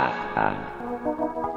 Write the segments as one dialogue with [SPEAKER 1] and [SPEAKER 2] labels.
[SPEAKER 1] ああ。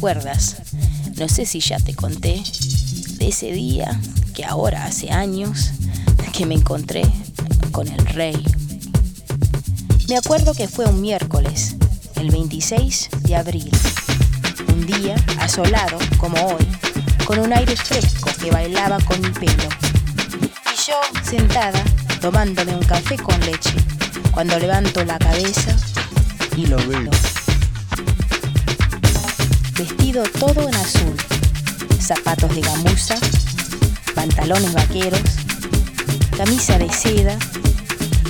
[SPEAKER 2] No sé si ya te conté de ese día que ahora hace años que me encontré con el rey. Me acuerdo que fue un miércoles, el 26 de abril, un día asolado como hoy, con un aire fresco que bailaba con mi pelo. Y yo sentada tomándome un café con leche, cuando levanto la cabeza y lo veo vestido todo en azul, zapatos de gamuza, pantalones vaqueros, camisa de seda,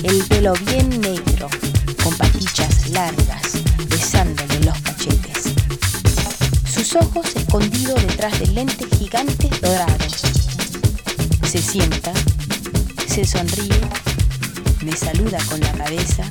[SPEAKER 2] el pelo bien negro, con patillas largas, besándole los cachetes. Sus ojos escondidos detrás de lentes gigantes dorados. Se sienta, se sonríe, me saluda con la cabeza